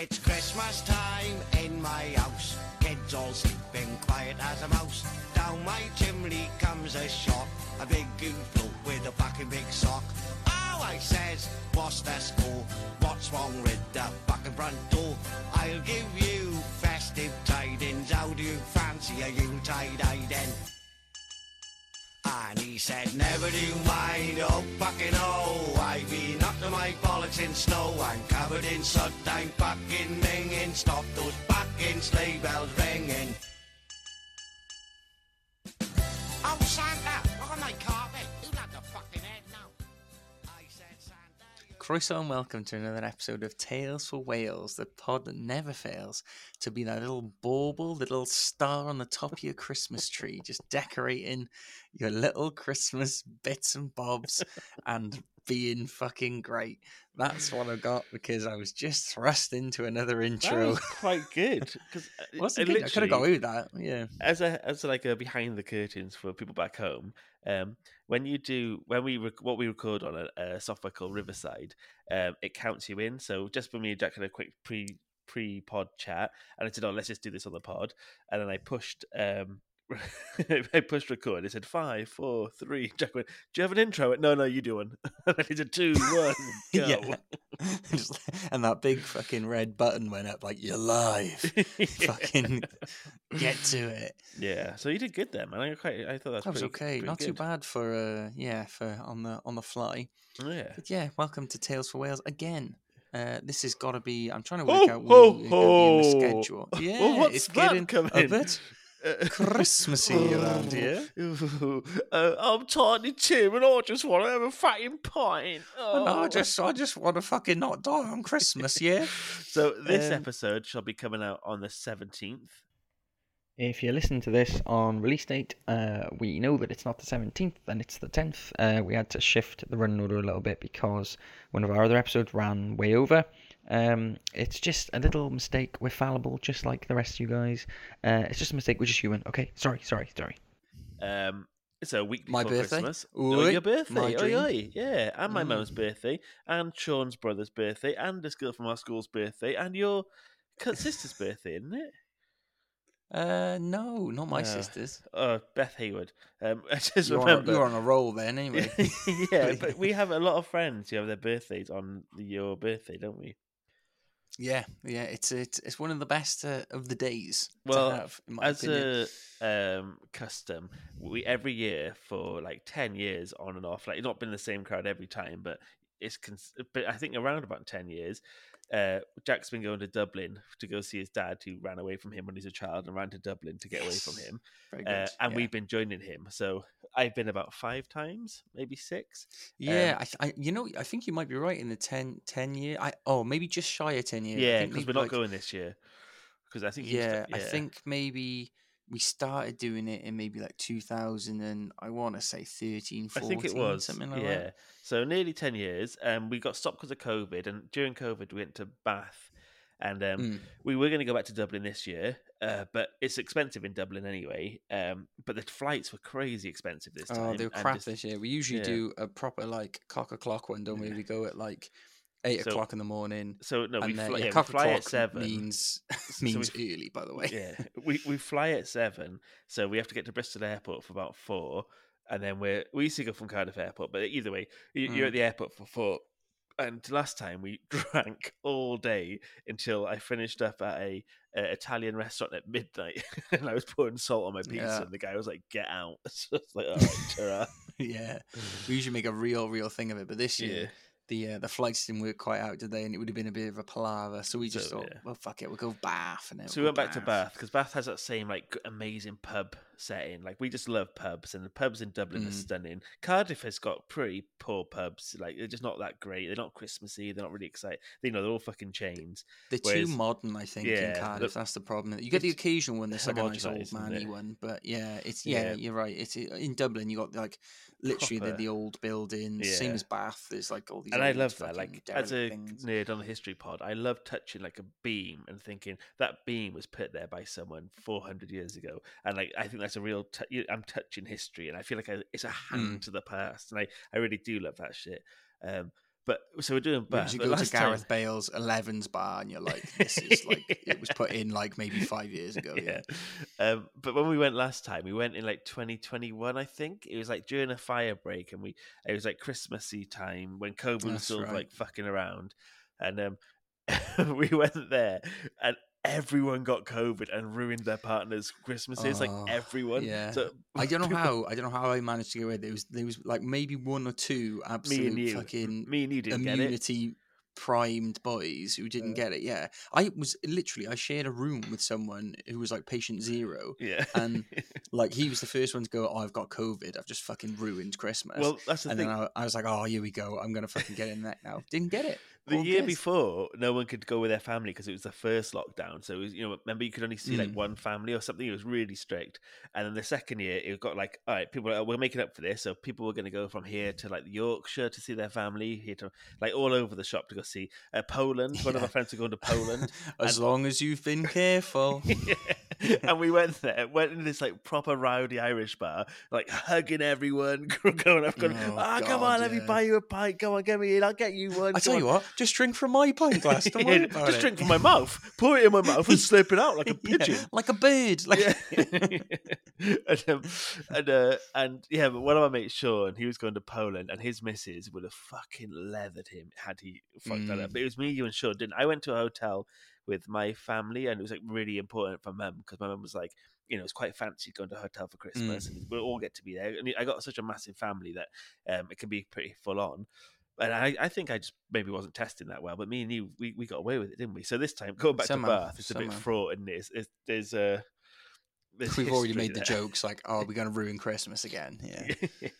It's Christmas time in my house. Kids all sleeping quiet as a mouse. Down my chimney comes a shot. A big goon float with a fucking big sock. Oh, I says, what's the score? What's wrong with the fucking front door? I'll give you festive tidings. How do you fancy a Yuletide then? And he said, never do mind, oh fucking oh I've been to my bollocks in snow I'm covered in soot, I'm fucking minging Stop those fucking sleigh bells ringing Oh Santa, look on my carpet Who got the fucking head now? I said Santa Croeso and welcome to another episode of Tales for Wales, the pod that never fails to be that little bauble, little star on the top of your Christmas tree, just decorating your little Christmas bits and bobs and being fucking great. That's what I got because I was just thrust into another intro. was quite good because the good? I could have got away with that. Yeah. as a as like a behind the curtains for people back home. Um, when you do when we rec- what we record on a, a software called Riverside, um, it counts you in. So just for me and Jack had a quick pre pre pod chat, and I said, "Oh, let's just do this on the pod," and then I pushed. Um, I pushed record. It said five, four, three. Jack went, "Do you have an intro?" Went, no, no, you do one. and I did two, one, go. Yeah. And that big fucking red button went up like, you're live. Fucking get to it. yeah. So you did good there, man. I quite. I thought that's That was pretty- okay. pretty Not too bad for uh yeah, for on the on the fly. Yeah. But yeah, welcome to Tales for Wales again. Uh, this has got to be. I'm trying to work out when we're gonna be in the schedule. Well, Yeah, what's it's that getting a coming? bit Christmassy around here. Uh, I'm Tiny Tim, and I just want to have a fucking pint. And I Oh. just, I just want to fucking not die on Christmas. Yeah. So this Um, episode shall be coming out on the seventeenth. If you're listening to this on release date, uh, we know that it's not the 17th and it's the 10th. Uh, we had to shift the run order a little bit because one of our other episodes ran way over. Um, it's just a little mistake. We're fallible, just like the rest of you guys. Uh, it's just a mistake. We're just human. Okay, sorry, sorry, sorry. Um, it's a week My before birthday? Christmas. Oi, oh, your birthday. my Oi, oi. Yeah, and my Mm. mum's birthday, and Sean's brother's birthday, and this girl from our school's birthday, and your sister's birthday, isn't it? Uh, no, not my Uh, sisters. Oh, Beth Hayward. Um, I just You're on, remember. a, you're on a roll then, anyway. yeah, but we have a lot of friends who have their birthdays on your birthday, don't we? Yeah, yeah. It's it's it's one of the best uh, of the days Well, to have, in my As opinion. a um, custom, we every year for like ten years on and off. Like it's not been the same crowd every time, but it's cons- but I think around about ten years. Uh, Jack's been going to Dublin to go see his dad, who ran away from him when he was a child, and ran to Dublin to get away from him. Very Uh, and yeah. we've been joining him. So I've been about five times, maybe six. Yeah, Um, I, I, you know, I think you might be right in the 10, 10 year. I oh, maybe just shy of ten years. Yeah, because we're not like- going this year. Because I think you Yeah, I think maybe we started doing it in maybe like two thousand and I want to say 13, 14, I think it was something like yeah. that. So nearly ten years. Um, we got stopped because of COVID, and during COVID we went to Bath, and um, Mm. we were going to go back to Dublin this year, uh, but it's expensive in Dublin anyway. Um, but the flights were crazy expensive this time. Oh, they were and crap just- this year. We usually yeah. do a proper like cock o'clock one, don't we? We go at like eight So- o'clock in the morning. So no, we fly, yeah, we fly at seven. means so means we- early, by the way. yeah, we we fly at seven, so we have to get to Bristol Airport for about four, and then we're we used to go from Cardiff Airport, but either way, you, you're Mm. at the airport for four. And last time we drank all day until I finished up at a, a Italian restaurant at midnight, and I was putting salt on my pizza, Yeah. and the guy was like, "Get out!" So it's like, "All right, ta-ra." yeah, we usually make a real, real thing of it. But this year, yeah." The uh, the flights didn't work quite out, did they? And it would have been a bit of a palaver. So we just So, thought, yeah. well, fuck it, we'll go Bath. And So we went back to Bath because Bath has that same like amazing pub setting. Like we just love pubs, and the pubs in Dublin are Mm. stunning. Cardiff has got pretty poor pubs. Like they're just not that great. They're not Christmassy. They're not really exciting. You know, they're all fucking chains. They're whereas- too modern, I think, Yeah, in the- Cardiff. That's the problem. You get the occasional one that's like a nice old manny one, but yeah, it's yeah, Yeah. you're right. It's in Dublin. You got like literally the, the old buildings, same as Bath. There's like all these, and I love that. Like as a things. nerd on the history pod, I love touching like a beam and thinking that beam was put there by someone 400 years ago. And like I think that's a real. T- I'm touching history, and I feel like I, it's a hand Mm. to the past, and I I really do love that shit. Um, but so we're doing But You go to last time- Gareth Bale's Eleven's bar, and you're like, this is like it was put in like maybe five years ago. Yeah. Um, but when we went last time, we went in like 2021, I think. It was like during a fire break, and we it was like Christmassy time when COVID was still right. like fucking around, and um, we went there, and everyone got COVID and ruined their partners' Christmases. like Oh, everyone. yeah. So I don't know how. I don't know how I managed to get away. There was there was like maybe one or two Me absolute and you, fucking me and you didn't immunity primed boys who didn't Uh. get it. Yeah, I was literally I shared a room with someone who was like patient zero. Yeah. And Like he was the first one to go. Oh, I've got COVID. I've just fucking ruined Christmas. well, that's the and thing. then I, I was like, oh, here we go. I'm gonna fucking get in that now. Didn't get it. The All year before, no one could go with their family because it was the first lockdown. So it was, you know, remember you could only see like Mm. one family or something. It was really strict. And then the second year, it got like, all right, people, are, we're making up for this. So people were going to go from here to like Yorkshire to see their family, here to like all over the shop to go see uh, Poland. One of Yeah. our friends were going to Poland. As long as you've been careful. and we went there, went into this like proper rowdy Irish bar, like hugging everyone, going up, going, Oh, ah, come on, let me buy you a pint. Go on, get me in. I'll get you one. I tell Come you what, just drink from my pint glass. Don't Yeah, worry about just it. drink from my mouth, pour it in my mouth, and slip it out like a Yeah, pigeon. like a bird. Like Yeah. and, um, and, uh, and yeah, but one of my mates, Sean, he was going to Poland, and his missus would have fucking leathered him had he fucked that up. Mm. But it was me, you, and Sean. Didn't I? went to a hotel with my family, and it was like really important for mum because my mum was like, you know, it's quite fancy going to a hotel for Christmas, and we'll all get to be there. And I got such a massive family that um, it can be pretty full on. And I, I think I just maybe wasn't testing that well, but me and you, we, we got away with it, didn't we? So this time, going back Somehow, to Bath, it's a bit fraught, and it's, it's, there's uh, there's we've already made the jokes. Like, oh, we're gonna ruin Christmas again. Yeah.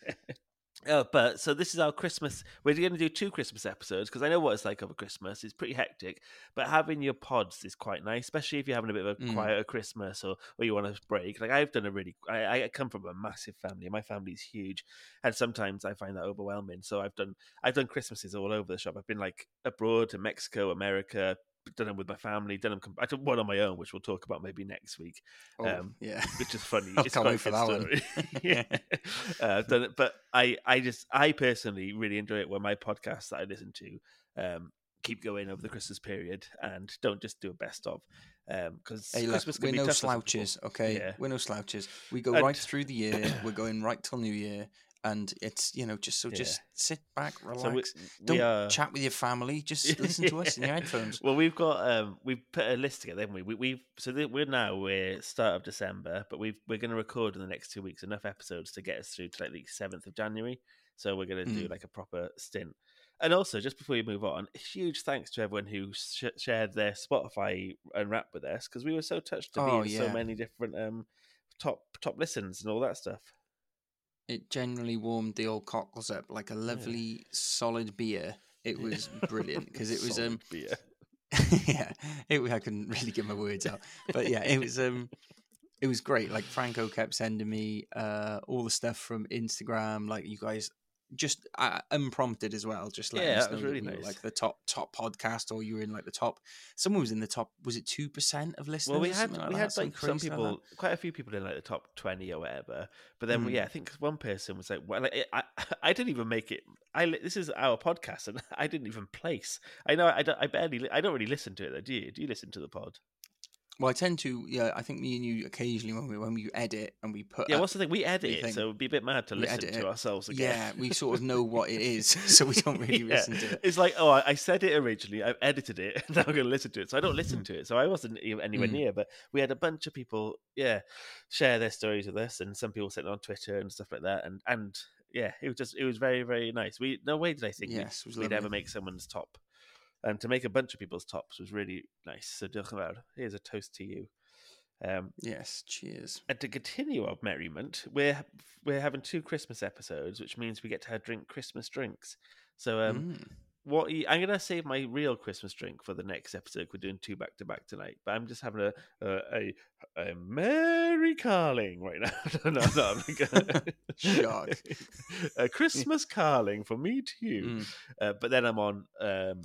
Oh, but so this is our Christmas. We're going to do two Christmas episodes because I know what it's like over Christmas. It's pretty hectic, but having your pods is quite nice, especially if you're having a bit of a Mm. quieter Christmas or, or you want to break. Like I've done a really, I, I come from a massive family. My family's huge, and sometimes I find that overwhelming. So I've done, I've done Christmases all over the shop. I've been like abroad to Mexico, America. Done them with my family. Done them. I did one on my own, which we'll talk about maybe next week Oh, Um, yeah. which is funny. I it's can't wait for that one. yeah, uh, done it, but I, I just, I personally really enjoy it when my podcasts that I listen to um, keep going over the Christmas period and don't just do a best of because Hey, Christmas we're no tough for some people. slouches, okay? Yeah. We're no slouches. We go And- right through the year. We're going right till New Year, and it's you know just so Yeah. just sit back, relax. So we, Don't are. chat with your family. Just listen to us in your headphones. Well, we've got um, we've put a list together, haven't we? we we've so we're now we're start of December, but we've we're going to record in the next two weeks enough episodes to get us through to like the seventh of January. So we're going to do Mm. like a proper stint. And also, just before we move on, huge thanks to everyone who sh- shared their Spotify and Wrapped with us because we were so touched to Oh, be in so many different um top top listens and all that stuff. It generally warmed the old cockles up like a lovely solid beer. It was brilliant because it was Solid um beer. yeah it I couldn't really get my words out. But yeah it was um it was great. Like Franco kept sending me uh all the stuff from Instagram. Like you guys just uh, unprompted as well just Yeah, us that was really nice. like the top top podcast or you were in like the top someone was in the top was it two percent of listeners Well, we had something we had like some crazy like people, quite a few people in like the top twenty or whatever. But then, Mm. yeah, I think one person was like, "Well, like, I, I didn't even make it. I this is our podcast, and I didn't even place. I know I don't. I barely. I don't really listen to it. Though, do you? Do you listen to the pod? Well I tend to yeah I think me and you occasionally when we when we edit and we put Yeah. What's the thing? We edit it, so it'd be a bit mad to listen to it. ourselves again. yeah we sort of know what it is so we don't really Yeah. listen to it It's like, oh, I said it originally. I've edited it. Now I'm going to listen to it. So I don't listen to it. So I wasn't even anywhere Mm. near. But we had a bunch of people, yeah, share their stories with us, and some people sent it on Twitter and stuff like that. And and yeah, it was just it was very very nice. We no way did I think yes was we'd, ever make someone's top, and to make a bunch of people's tops was really nice. So diolch yn fawr. Here's a toast to you. Um, yes cheers and to continue our merriment, we're we're having two Christmas episodes, which means we get to have drink Christmas drinks. So um, Mm. what you- I'm gonna save my real Christmas drink for the next episode. We're doing two back to back tonight, but I'm just having a a, a, a Mary Carling right now. no, no, no, gonna- Shock. a Christmas Carling for me to you. Mm. Uh, but then I'm on um,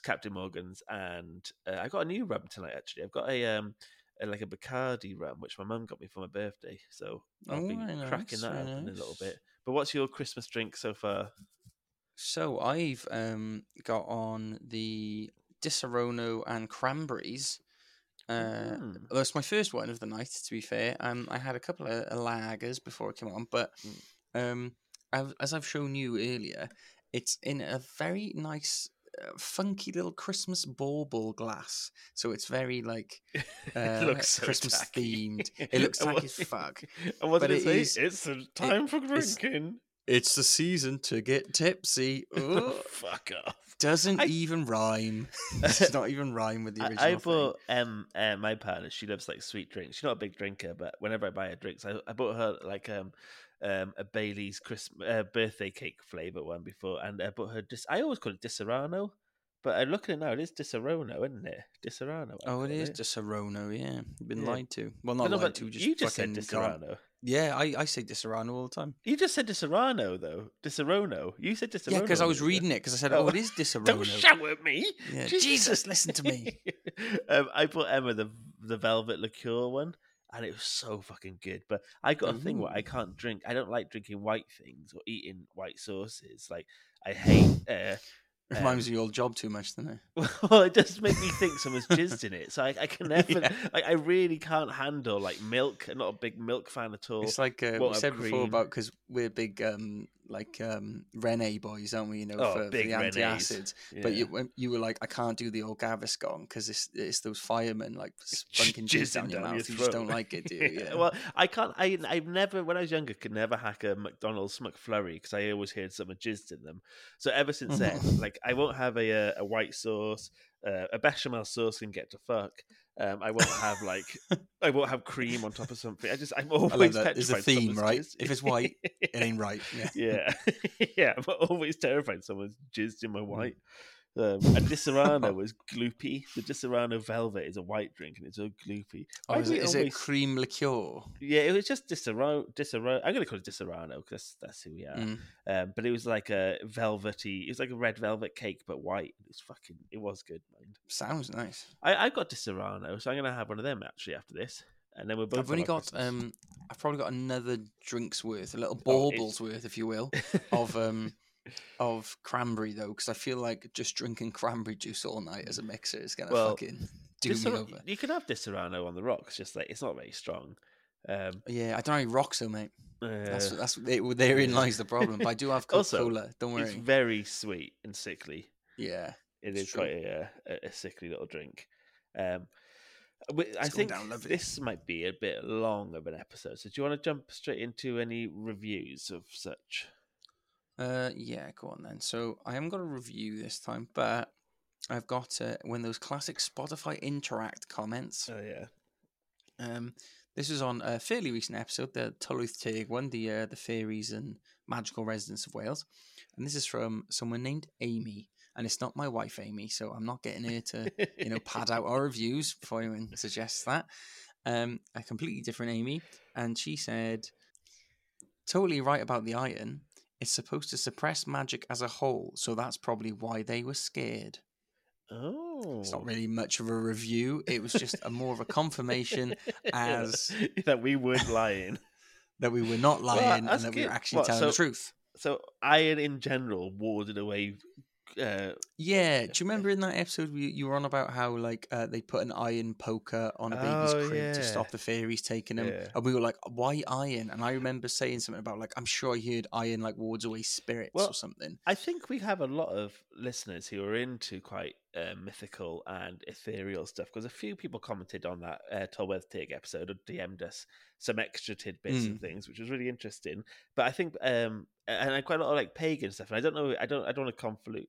Captain Morgan's, and uh, I got a new rum tonight. Actually, I've got a um a, like a Bacardi rum, which my mum got me for my birthday. So I'll Oh, be very cracking that up in a little bit. But what's your Christmas drink so far? So I've um, got on the Disaronno and cranberries. Uh, Mm. That's my first one of the night. To be fair, um, I had a couple of lagers before it came on, but um, I've, as I've shown you earlier, it's in a very nice, uh, funky little Christmas bauble glass. So it's very like uh, it looks so Christmas tacky. themed. It looks tacky as fuck. And what But did it it say? is- it's the time for drinking. It's the season to get tipsy. Ooh. Fuck off. Doesn't I- even rhyme. it's not even rhyme with the original. I thing. bought um uh, my partner. She loves like sweet drinks. She's not a big drinker, but whenever I buy her drinks, I, I bought her like um um a Bailey's Christmas uh, birthday cake flavor one before, and I bought her. Dis- I always call it Disaronno, but I look at it now. It is Disaronno, isn't it? Disaronno. I Oh, it call Disaronno, yeah. You've been Yeah. lied to. Well, not no, lied to, just you just said fucking Disaronno. Yeah, I, I say Disaronno all the time. You just said Disaronno though. Disaronno. You said Disaronno. Yeah, because I was reading it because I said, Oh. oh, it is Disaronno. Don't shout at me. Yeah, Jesus, listen to me. um, I bought Emma the the velvet liqueur one, and it was so fucking good. But I got a thing where I can't drink. I don't like drinking white things or eating white sauces. Like I hate. Uh, Reminds me of your old job too much, doesn't it? well, it just makes me think someone's jizzed in it. So I, I can never. Yeah. Like I really can't handle like milk. I'm not a big milk fan at all. It's like uh, won't we said before about because we're big um like um Rennie boys, aren't we? You know, Oh, for, for the antacids. But you you were like, I can't do the old Gaviscon because it's it's those firemen like spunking jizz jizzing down your down mouth. your you just don't like it, do you? Yeah. well, I can't. I I've never when I was younger could never hack a McDonald's McFlurry because I always heard someone jizzed in them. So ever since then, like I won't have a a, a white sauce. Uh, a bechamel sauce can get to fuck. Um, I won't have like I won't have cream on top of something. I just I'm always I. There's a theme, right? jizzed- If it's white, it ain't right. Yeah. yeah, yeah. I'm always terrified someone's jizzed in my Mm. Um, and Disaronno was gloopy. The Disaronno Velvet is a white drink, and it's so gloopy. Oh, is it, we is it always- cream liqueur? Yeah, it was just Disaronno. Disaronno. I'm going to call it Disaronno because that's, that's who we are. Mm. Um, but it was like a velvety. It was like a red velvet cake, but white. It was fucking. It was good, mind. Sounds nice. I I got Disaronno, so I'm going to have one of them actually after this, and then we're both. I've only got Christmas. um, I've probably got another drink's worth, a little Oh, baubles worth, if you will, of um, of cranberry though, because I feel like just drinking cranberry juice all night as a mixer is gonna Well, fucking do me over. You can have Disaronno on the rocks, just like it's not very strong. Um, Yeah, I don't know rocks though, mate. That's uh, that's they, therein lies the problem. But I do have Coca Cola. Don't worry. it's very sweet and sickly. Yeah, It's is quite a, a, a sickly little drink. Um, I think down this might be a bit long of an episode. So, do you want to jump straight into any reviews of such? Uh, yeah, go on then. So I haven't got a review this time, but I've got uh, when those classic Spotify interact comments. Oh yeah, Um, this was on a fairly recent episode, the Tylwyth Teg one, the uh, the fairies and magical residents of Wales, and this is from someone named Amy, and it's not my wife Amy, so I'm not getting her to you know pad out our reviews before anyone suggests that. Um, a completely different Amy, and she said, "Totally right about the iron. It's supposed to suppress magic as a whole, so that's probably why they were scared." Oh, It's not oh. really much of a review. It was just a more of a confirmation as that we weren't lying. that we were not Well, lying and that's that we were actually What, telling so- the truth. So iron in general warded away. Uh, Yeah, do you remember in that episode you, you were on about how like uh, they put an iron poker on a baby's Oh, crib yeah. to stop the fairies taking them, Yeah. and we were like, "Why iron?" And I remember saying something about like, "I'm sure I heard iron like wards away spirits Well, or something." I think we have a lot of listeners who are into quite uh, mythical and ethereal stuff because a few people commented on that uh, Tylwyth Teg episode or DM'd us some extra tidbits and things, which was really interesting. But I think, um, and I quite a lot of like pagan stuff, and I don't know, I don't, I don't want to convolute,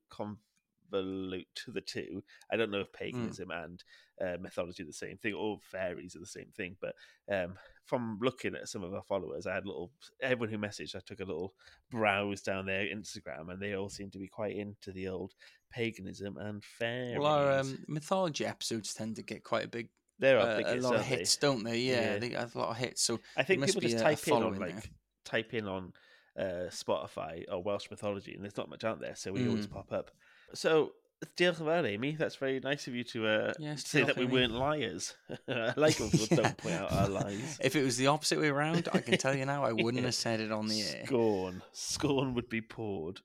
convolute the two. I don't know if paganism and uh, mythology are the same thing or fairies are the same thing, but um, from looking at some of our followers, I had a little everyone who messaged. I took a little browse down their Instagram, and they all seem to be quite into the old paganism and fairies. Well, our um, mythology episodes tend to get quite a big, there are uh, a lot of aren't they? hits, don't they? Yeah, Yeah. they have a lot of hits. So I think people just type in on like there. type in on uh, Spotify or Welsh mythology, and there's not much out there, so we always Mm. pop up. So. Diolch yn fawr, Amy. That's very nice of you to uh, Yes, say that we Amy. weren't liars. I like when people Yeah. don't point out our lies. if it was the opposite way around, I can tell you now, I wouldn't have said it on the air. Scorn. Scorn would be poured.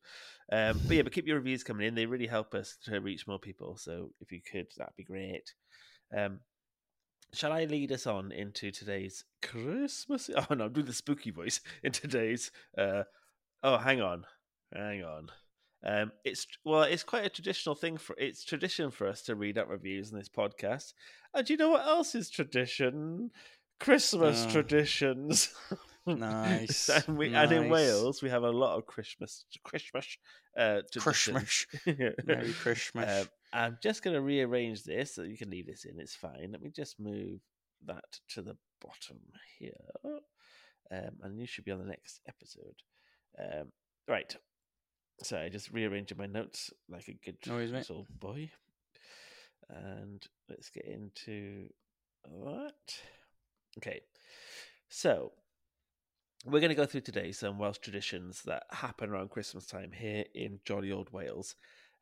Um, but yeah, but keep your reviews coming in. They really help us to reach more people. So if you could, that'd be great. Um, shall I lead us on into today's Christmas? Oh no, doing the spooky voice in today's. Uh, oh, hang on, hang on. Um, it's well, it's quite a traditional thing for it's tradition for us to read out reviews in this podcast. And do you know what else is tradition? Christmas Oh. traditions. Nice, and, we, and in. Wales, we have a lot of Christmas, Christmas, uh, Christmas. Merry Christmas. Um, I'm just going to rearrange this so you can leave this in. It's fine. Let me just move that to the bottom here, um, and you should be on the next episode. Um, right. Sorry, just rearranging my notes like a good No worries, mate. boy. And let's get into that. Okay, so we're going to go through today some Welsh traditions that happen around Christmas time here in jolly old Wales.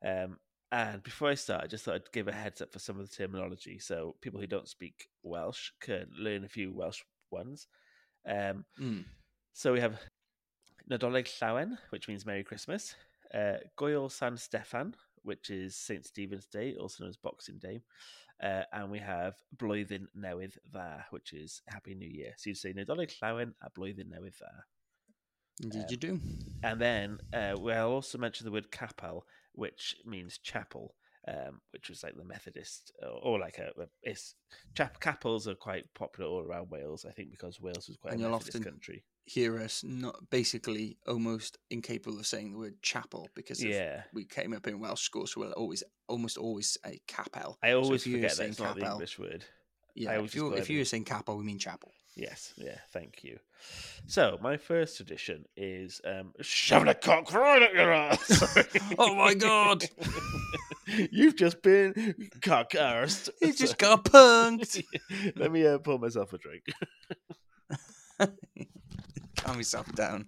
Um, and before I start, I just thought I'd give a heads up for some of the terminology so people who don't speak Welsh can learn a few Welsh ones. Um, Mm. so we have Nadolig Llawen, which means Merry Christmas, uh, Gŵyl San Steffan, which is St. Stephen's Day, also known as Boxing Day, uh, and we have Blwyddyn Newydd Dda, which is Happy New Year. So you'd say Nadolig Llawen a Blwyddyn Newydd Dda. Did you do? And then uh, we'll also mention the word capel, which means chapel, um, which was like the Methodist, or, or like a, a- it's chap capels are quite popular all around Wales. I think because Wales was quite And a you'll Methodist often- country. Hear us not basically almost incapable of saying the word chapel because Yeah, we came up in Welsh school, so we'll always almost always say capel. I always were forget that saying it's not the English word. Yeah, if you if you were saying capel, we mean chapel. Yes, yeah, thank you. So my first tradition is um, shoving a cock right at your ass. Oh my God. You've just been cock arsed. He just got punked. Let me uh, pour myself a drink. Calm yourself down.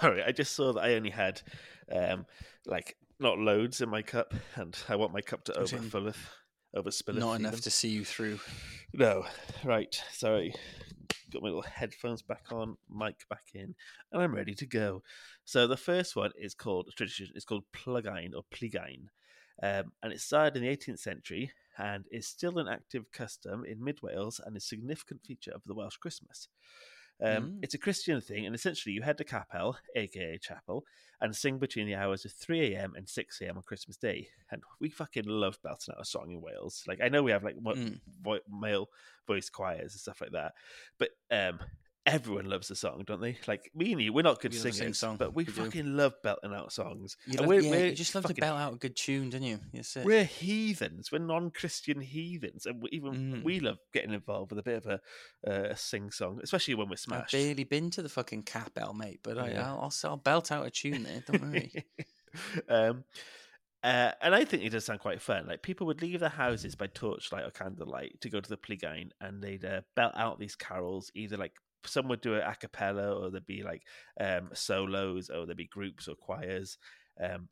Sorry, I just saw that I only had um, like not loads in my cup, and I want my cup to As in overfilleth, overspilleth. Not enough even. to see you through. No, right. Sorry. Got my little headphones back on, mic back in, and I'm ready to go. So the first one is called tradition. It's called plugine or pligain, um, and it started in the 18th century and is still an active custom in Mid Wales and is a significant feature of the Welsh Christmas. Um, Mm. It's a Christian thing, and essentially you head to capel, aka chapel, and sing between the hours of 3 a.m. and 6 a.m. on Christmas Day. And we fucking love belting out a song in Wales. Like I know we have like Mm. vo- male voice choirs and stuff like that, but um, everyone loves the song, don't they? Like me and you, we're not good We singers, sing-song, but we, we do. fucking love belting out songs. You, love, we're- yeah, we're you just love fucking- to belt out a good tune, don't you? That's it. We're heathens. We're non-Christian heathens, and we, even Mm. we love getting involved with a bit of a uh, sing song, especially when we're smashed. I've barely been to the fucking capel, mate, but I, Yeah. I'll, I'll, I'll belt out a tune there. Don't worry. um, uh, and I think it does sound quite fun. Like people would leave their houses by torchlight or candlelight to go to the Plygain, and they'd uh, belt out these carols. Either like some would do it a cappella, or there'd be like um, solos, or there'd be groups or choirs. Um,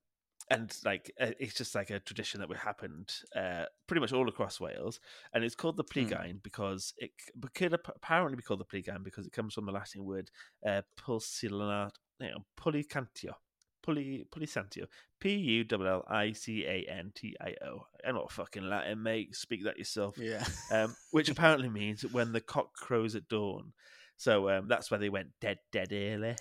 and like uh, it's just like a tradition that would happened uh, pretty much all across Wales, and it's called the Hmm. Plygain because it could ap- apparently be called the Plygain because it comes from the Latin word uh, you know, pullicantio, puli pullicantio, P U L L I C A N T I O. I'm not fucking Latin, mate. Speak that yourself. yeah. Um, which apparently means when the cock crows at dawn. So um, that's where they went dead, dead early.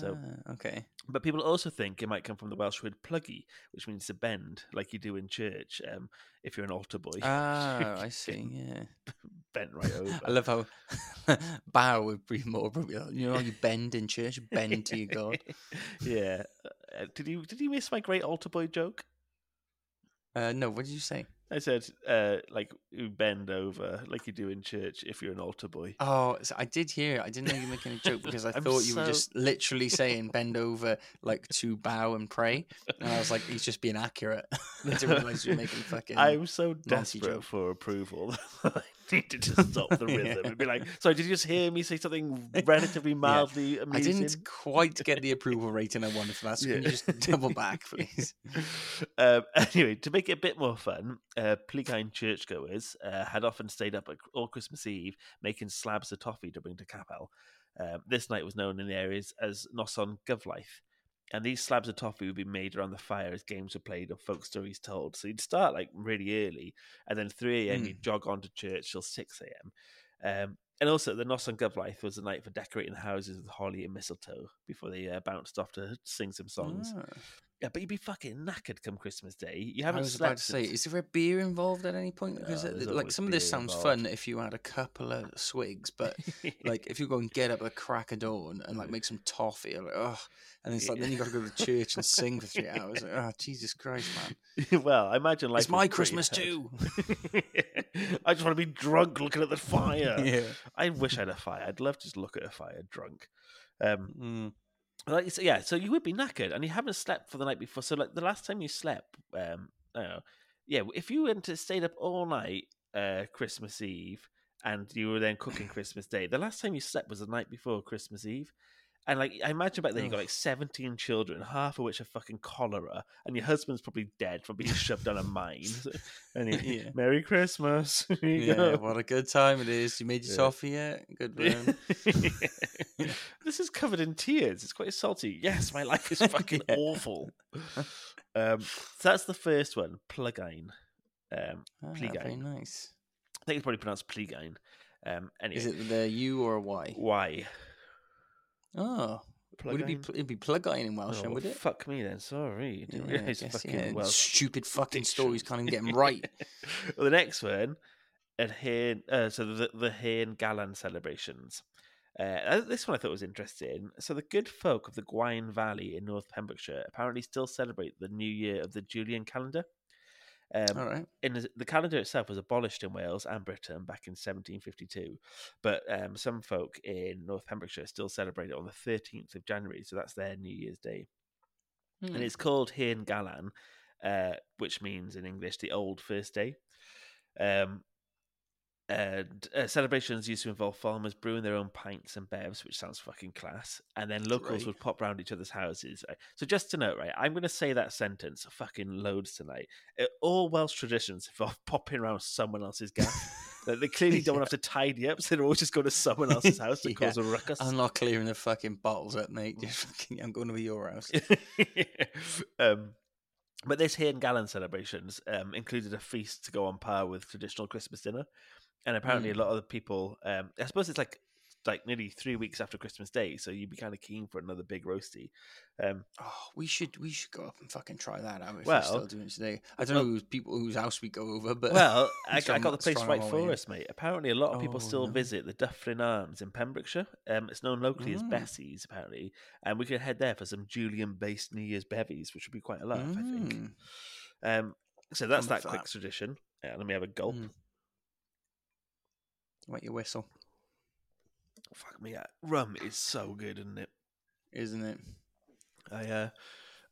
So- Ah, okay. But people also think it might come from the Welsh word plygu, which means to bend, like you do in church. Um, if you're an altar boy, Ah, I see. Yeah. bent right over. I love how bow would be more appropriate. You know, you bend in church, bend to your God. yeah. Uh, did you did you miss my great altar boy joke? Uh, no, what did you say? I said, uh, like you bend over, like you do in church, if you're an altar boy. Oh, so I did hear. it. I didn't know you were making a joke because I thought you were just literally saying bend over, like to bow and pray, and I was like, he's just being accurate. I didn't realize you were making fucking. I'm so desperate joke. for approval. I need to just stop the rhythm and be like, sorry, did you just hear me say something relatively mildly I amusing? didn't quite get the approval rating I wanted for that. So can you just double back, please? um, anyway, to make it a bit more fun, uh, churchgoers uh, had often stayed up all Christmas Eve making slabs of toffee to bring to Capel. Um, this night was known in the areas as Noson Gyflaith. And these slabs of toffee would be made around the fire as games were played and folk stories told. So you'd start like really early, and then 3 a.m. Mm. you'd jog on to church till 6 a.m. Um, and also, the Noson Gyflaith was the night for decorating houses with holly and mistletoe before they uh, bounced off to sing some songs. Ah. Yeah, but you'd be fucking knackered come Christmas Day. You haven't I was about to say, since- is there a beer involved at any point? Because Oh, uh, like some of this sounds involved. fun if you had a couple of swigs, but like if you go and get up at crack of dawn and like make some toffee, you're like, oh, and it's like then you got to go to church and sing for three hours. Like, oh, Jesus Christ, man! well, I imagine like it's my Christmas too. I just want to be drunk looking at the fire. yeah. I wish I had a fire. I'd love to just look at a fire drunk. Um, Mm. Like so, yeah, so you would be knackered, and you haven't slept for the night before. So like the last time you slept, um, know, yeah, if you went to stayed up all night, uh, Christmas Eve, and you were then cooking Christmas Day, the last time you slept was the night before Christmas Eve. And like, I imagine back then you got like seventeen children, half of which are fucking cholera, and your husband's probably dead from being shoved down a mine. And Yeah. Merry Christmas. Yeah, go. what a good time it is. You made your Yeah. yet? Good man. this is covered in tears. It's quite salty. Yes, my life is fucking Yeah. awful. Um, so that's the first one, Plygain. Um, Ah, very nice. I think it's probably pronounced Plygain. Um, anyway, Is it the U or a Y? why? Oh, would it be? It'd be plug-in in Welsh, Oh, would it? fuck me then. Sorry, didn't Yeah, I guess, fucking yeah. Welsh Stupid fucking stories can't even get 'em right. well, the next one, at Hen, uh, so the the Hen Galan celebrations. Uh, this one I thought was interesting. So the good folk of the Gwaun Valley in North Pembrokeshire apparently still celebrate the new year of the Julian calendar. Um, All right. in the- the calendar itself was abolished in Wales and Britain back in 1752, but um, some folk in North Pembrokeshire still celebrate it on the 13th of January, so that's their New Year's Day Hmm. and it's called Hen Galan, uh, which means in English the old first day. Um, and uh, celebrations used to involve farmers brewing their own pints and bevs, which sounds fucking class. And then locals Great. would pop round each other's houses. Right? So just to note, right, I'm going to say that sentence fucking loads tonight. Uh, all Welsh traditions involve popping around someone else's gaff. Like, they clearly don't want to have to tidy up, so they're all just going to someone else's house to Yeah. cause a ruckus. I'm not clearing the fucking bottles up, mate. Just fucking, I'm going to be your house. um, but this Hen Galan celebrations um, included a feast to go on par with traditional Christmas dinner, and apparently Mm. a lot of the people. Um, I suppose it's like like nearly three weeks after Christmas Day, so you'd be kind of keen for another big roasty. Um, Oh, we should we should go up and fucking try that out if Well- we're still doing it today. I don't well- know who's people whose house we go over, but well, I, I got the place right for us, mate. Apparently, a lot of people Oh, still no. visit the Dyffryn Arms in Pembrokeshire. Um, it's known locally as Mm. Bessie's, apparently, and we could head there for some Julian-based New Year's bevies, which would be quite a laugh, I think. Mm. Um, so that's I'm that quick that. tradition. Yeah, let me have a gulp. Mm. Wet your whistle, Fuck me, rum is so good, isn't it? isn't it? I uh,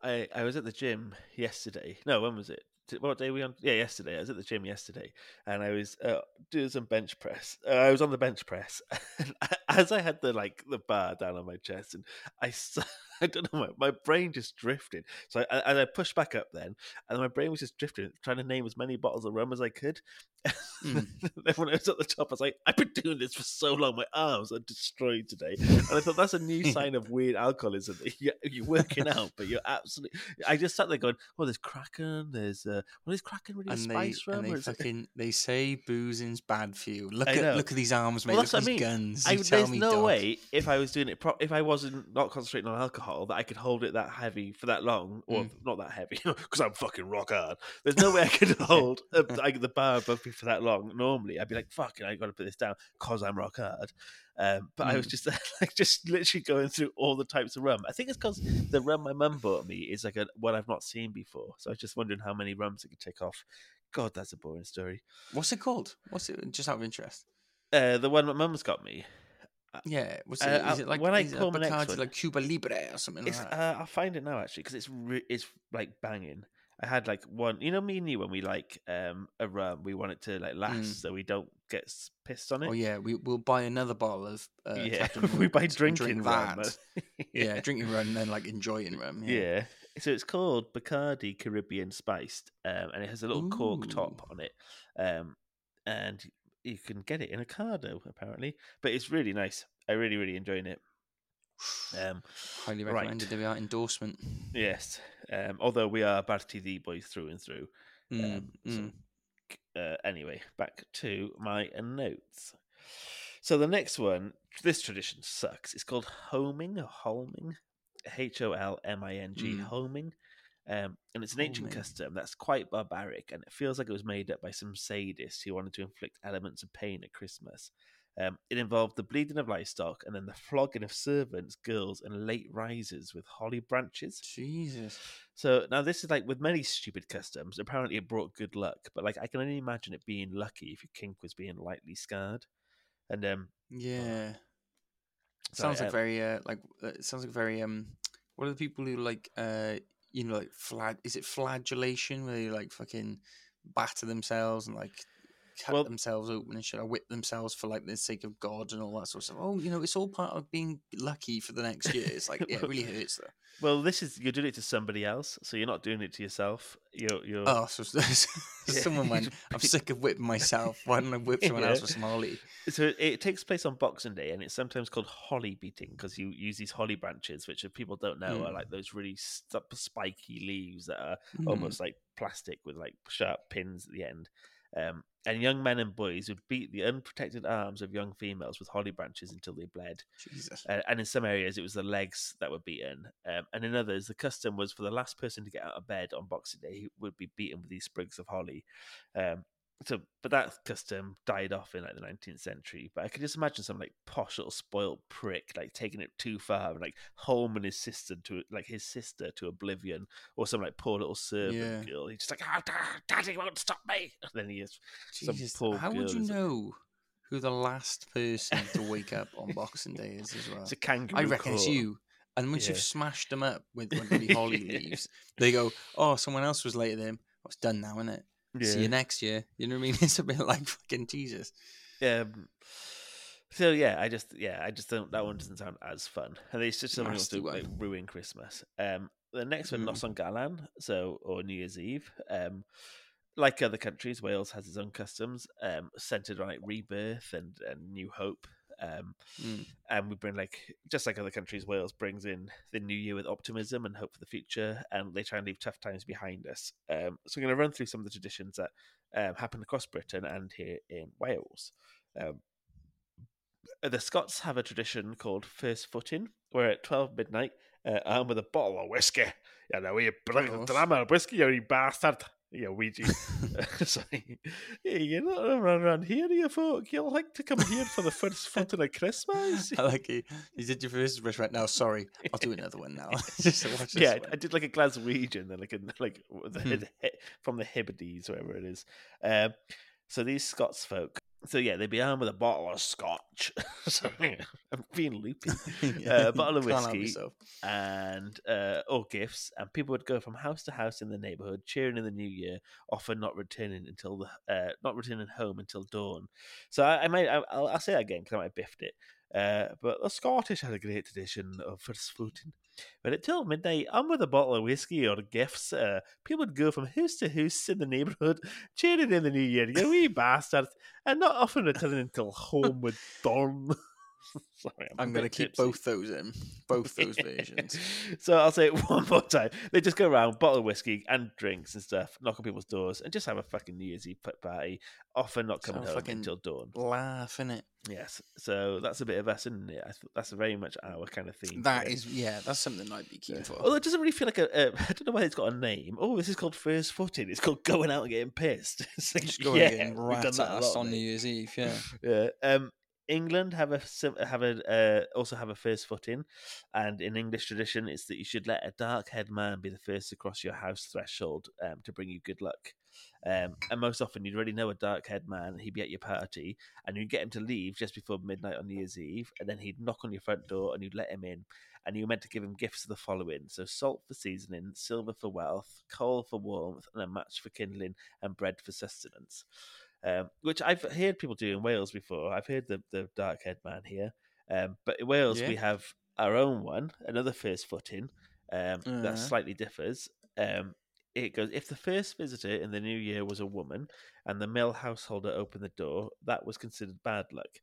I I was at the gym yesterday. No, when was it? What day were we on? Yeah, yesterday. I was at the gym yesterday, and I was uh, doing some bench press. Uh, I was on the bench press, and as I had the like the bar down on my chest, and I I don't know, my, my brain just drifted. So I, and I pushed back up then, and my brain was just drifting, trying to name as many bottles of rum as I could. Mm. then when I was at the top, I was like, I've been doing this for so long, my arms are destroyed today. And I thought that's a new sign of weird alcoholism. You're, you're working out, but you're absolutely. I just sat there going, "Well, there's Kraken. There's uh, well, is Kraken really a And they spice rum? and they is it-" fucking they say boozing's bad for you. Look at look at these arms, mate. Well, look at I these mean. guns. I, there's me, no dog. way if I was doing it, pro- if I wasn't not concentrating on alcohol, that I could hold it that heavy for that long, or Mm. not that heavy, because I'm fucking rock hard. There's no way I could hold uh, like the bar above me for that long. Normally, I'd be like, "Fuck it, I got to put this down," because I'm rock hard. Um, but I was Mm. just like, just literally going through all the types of rum. I think it's because the rum my mum bought me is like a one I've not seen before. So I was just wondering how many rums I could take off. God, that's a boring story. What's it called? What's it? Just out of interest. Uh, the one my mum's got me. Yeah. What's Uh, it? I'll- Is it like when I is it my next one- like Cuba Libre or something like that? uh, I'll find it now actually because it's re- it's like banging. I had like one. You know, me and you when we like um a rum, we want it to like last, so we don't get pissed on it. Mm. Oh yeah, we we'll buy another bottle of uh, yeah. We buy drinking drink rum. that. yeah, drinking rum and then like enjoying rum. Yeah. Yeah. So it's called Bacardi Caribbean Spiced, um, and it has a little cork top on it, um, and you can get it in a cardo apparently. But it's really nice. I really, really enjoying it. Um, Highly right. recommended. There we are. Endorsement. yes. Um, although we are Barty the boys through and through. Mm, Um, so, mm. uh, anyway, back to my notes. So the next one, this tradition sucks. It's called homing or holming, H O L M I N G, Mm. homing. Um, and it's an ancient Homing. custom that's quite barbaric, and it feels like it was made up by some sadist who wanted to inflict elements of pain at Christmas. Um, it involved the bleeding of livestock and then the flogging of servants, girls, and late risers with holly branches. Jesus. So now this is like with many stupid customs. Apparently, it brought good luck, but like I can only imagine it being lucky if your kink was being lightly scarred. And um, Yeah. Sorry, sounds like um, very uh like uh, sounds like very um. What are the people who like uh you know like flag? Is it flagellation where they like fucking batter themselves and like cut Well- themselves open and shit, or whip themselves for like the sake of God and all that sort of stuff. Oh, you know, it's all part of being lucky for the next year. It's like yeah, it really hurts though. well, this is you're doing it to somebody else, so you're not doing it to yourself. You're you're Oh, so, so Yeah, someone went. I'm sick of whipping myself. Why don't I whip someone else Yeah. with some holly? so it, takes place on Boxing Day, and it's sometimes called holly beating because you use these holly branches, which if people don't know are Mm. like those really st- spiky leaves that are Mm. almost like plastic with like sharp pins at the end. Um, and young men and boys would beat the unprotected arms of young females with holly branches until they bled. Uh, and in some areas, it was the legs that were beaten. Um, and in others, the custom was for the last person to get out of bed on Boxing Day he would be beaten with these sprigs of holly. Um, so, but that custom died off in like the 19th century. But I could just imagine some like posh little spoiled prick like taking it too far and like homing his sister to like his sister to oblivion, or some like poor little servant Yeah. girl. He's just like, oh, daddy won't stop me. And then he is some Jesus. poor How would you know who the last person to wake up on Boxing Day is as well? it's a kangaroo. I reckon it's you. And once Yeah. you've smashed them up with bloody holly Yeah. leaves, they go, "Oh, someone else was later than him. Oh, it's done now, isn't it? See you next year." You know what I mean? It's a bit like fucking Jesus. Um, so yeah, I just yeah, I just don't that one doesn't sound as fun, and it's just something else to like ruin Christmas. Um, the next one, Mm. Noson Galan, so or New Year's Eve. Um, like other countries, Wales has its own customs, um, centered on like rebirth and and new hope. Um, Mm. and we bring like just like other countries, Wales brings in the new year with optimism and hope for the future, and they try and leave tough times behind us. Um, so we're going to run through some of the traditions that um, happen across Britain and here in Wales. Um, the Scots have a tradition called first footing, where at twelve midnight, uh, armed with a bottle of whiskey, you know, you bring a dram of whiskey, you bastard. You Ouija. Sorry. Yeah, you're not around, around here, you folk. You'll like to come here for the first footing of Christmas. I like you. You did your first brush right now. Sorry, I'll do another one now. Just watch yeah, one. I did like a Glaswegian, then like a, like the, Hmm. the, from the Hebrides, wherever it is. Um, so these Scots folk, so yeah, they'd be armed with a bottle of scotch. Sorry, I'm being loopy. Yeah, uh, bottle of whiskey. and uh, or gifts, and people would go from house to house in the neighborhood, cheering in the new year, often not returning until the uh, not returning home until dawn. So I, I might I, I'll, I'll say that again because I might have biffed it. Uh, but the Scottish had a great tradition of first footing. But at till midnight, and with a bottle of whiskey or gifts, uh, people would go from house to house in the neighbourhood, cheering in the new year, you wee bastards, and not often returning until home with dawn. Sorry, I'm a gonna keep tipsy. both those in, both those versions. so I'll say it one more time. They just go around, bottle of whiskey and drinks and stuff, knock on people's doors, and just have a fucking New Year's Eve party. Often not coming home until dawn. Laugh in it. Yes, so that's a bit of us, isn't it? That's very much our kind of theme. That is, yeah, that's something I'd be keen for. Although it doesn't really feel like a. Uh, I don't know why it's got a name. Oh, this is called first footing. It's called going out and getting pissed. It's like, Just going yeah, yeah, getting we've done rat that a lot, on New. Year's Eve. Yeah. Yeah. Um, England have a have a uh, also have a first foot in, and in English tradition, it's that you should let a dark haired man be the first to cross your house threshold um, to bring you good luck. Um, and most often, you'd already know a dark haired man. He'd be at your party, and you'd get him to leave just before midnight on New Year's Eve, and then he'd knock on your front door, and you'd let him in. and you were meant to give him gifts of the following: so salt for seasoning, silver for wealth, coal for warmth, and a match for kindling, and bread for sustenance. Um, which I've heard people do in Wales before. I've heard the the dark haired man here, um, but in Wales Yeah. we have our own one, another first footing um, Uh. that slightly differs. Um, it goes if the first visitor in the new year was a woman and the male householder opened the door, that was considered bad luck.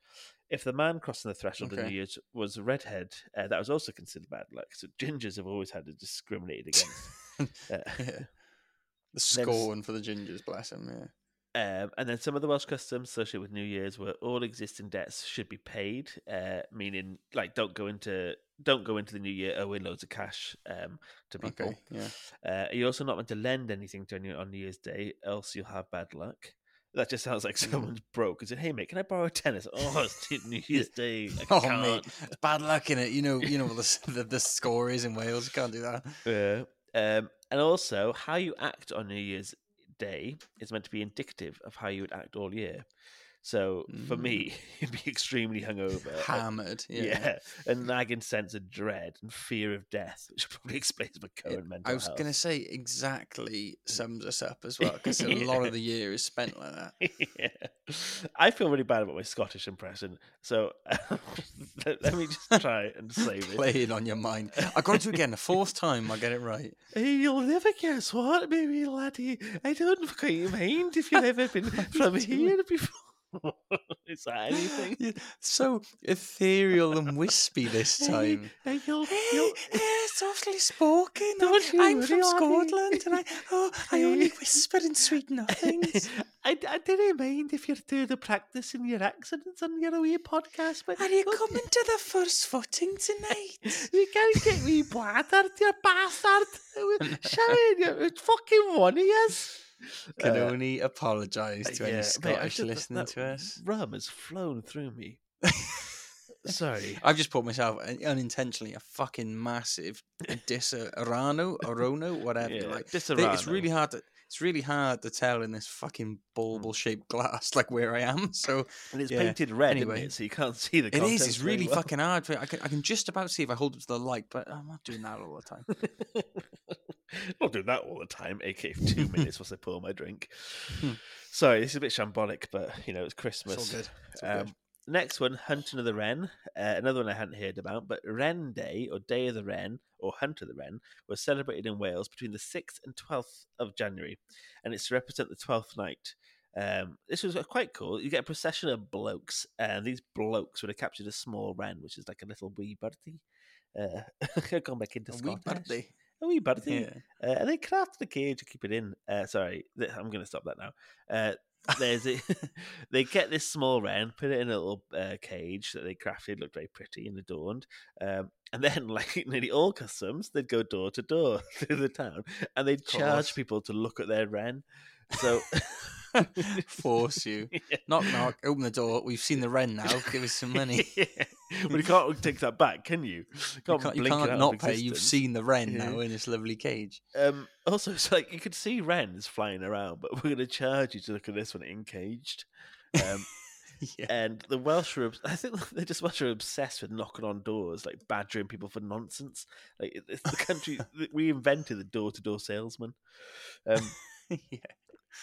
If the man crossing the threshold Okay. New Year's was a redhead, uh, that was also considered bad luck. So gingers have always had it discriminated against. Uh, yeah. The scorn for the gingers, bless them. Yeah. Um, and then some of the Welsh customs associated with New Year's were all existing debts should be paid, uh, meaning like don't go into don't go into the new year owing loads of cash um, to people. Okay. Yeah. Uh, you're also not meant to lend anything to anyone on New Year's Day, else you'll have bad luck. That just sounds like Mm. someone's broke and said, "Hey mate, can I borrow a tennis?" Oh, it's New Year's Day. I Oh can't. mate, it's bad luck in it. You know, you know what the, the the score is in Wales. You can't do that. Yeah. Um, and also, how you act on New Year's Day is meant to be indicative of how you would act all year. So for mm. me, you'd be extremely hungover. Hammered. Yeah. yeah. a nagging sense of dread and fear of death, which probably explains my Yeah, current mental health. I was going to say exactly sums us up as well because a lot of the year is spent like that. yeah. I feel really bad about my Scottish impression, so let, let me just try and save it. Play it on your mind. I got to do it again. The fourth time I get it right. Hey, you'll never guess what, baby laddie. I don't quite mind if you've ever been from here before. Is that anything? Yeah, so ethereal and wispy this time. Hey, hey, you'll, Hey, you'll, hey, softly spoken. Don't you I'm from. Scotland, and I oh, I only whisper in sweet nothings. I, I didn't mind if you're doing the practicing your accents on your wee podcast, but Are you but coming to the first footing tonight? You can't get me blattered, you bastard. You it's fucking one of yous. Can Uh, only apologise to yeah, any Scottish just- listening that to us. Rum has flown through me. Sorry. I've just put myself unintentionally a fucking massive Disaronno, arono, whatever. Yeah, like they- it's really hard to it's really hard to tell in this fucking bulbul shaped glass, like where I am. So And it's yeah, painted red, anyway. it? So you can't see the It is. It's really well. fucking hard. I can I can just about see if I hold it to the light, but I'm not doing that all the time. Not doing that all the time, aka for two minutes whilst I pour my drink. Hmm. Sorry, this is a bit shambolic, but you know, it's It's Christmas. all good. It's all good. Um, next one, Hunting of the Wren. Uh, another one I hadn't heard about, but Wren Day or Day of the Wren or Hunt of the Wren was celebrated in Wales between the 6th and 12th of January, and it's to represent the 12th night. Um, this was quite cool. You get a procession of blokes, and these blokes would have captured a small wren, which is like a little wee birdie. Uh, gone back into A wee Scottish. A wee birdie. Yeah. Uh, and they crafted a cage to keep it in. Uh, sorry, th- I'm going to stop that now. Uh, there's a, they get this small wren, put it in a little uh, cage that they crafted, looked very pretty and adorned. Um, and then, like nearly all customs, they'd go door to door through the town, and they'd charge people to look at their wren. So Force you. Knock knock. Open the door. We've seen the wren now. Give us some money. yeah. Well, you can't take that back, can you? You Can't, can't, you blink it can't not pay. You've seen the wren Yeah. now in this lovely cage. Um, also, it's like you could see wrens flying around, but we're going to charge you to look at this one encaged. Um, Yeah. and the Welsh are, I think they just Welsh are obsessed with knocking on doors, like badgering people for nonsense. Like it's the country we invented the door-to-door salesman. Um, yeah.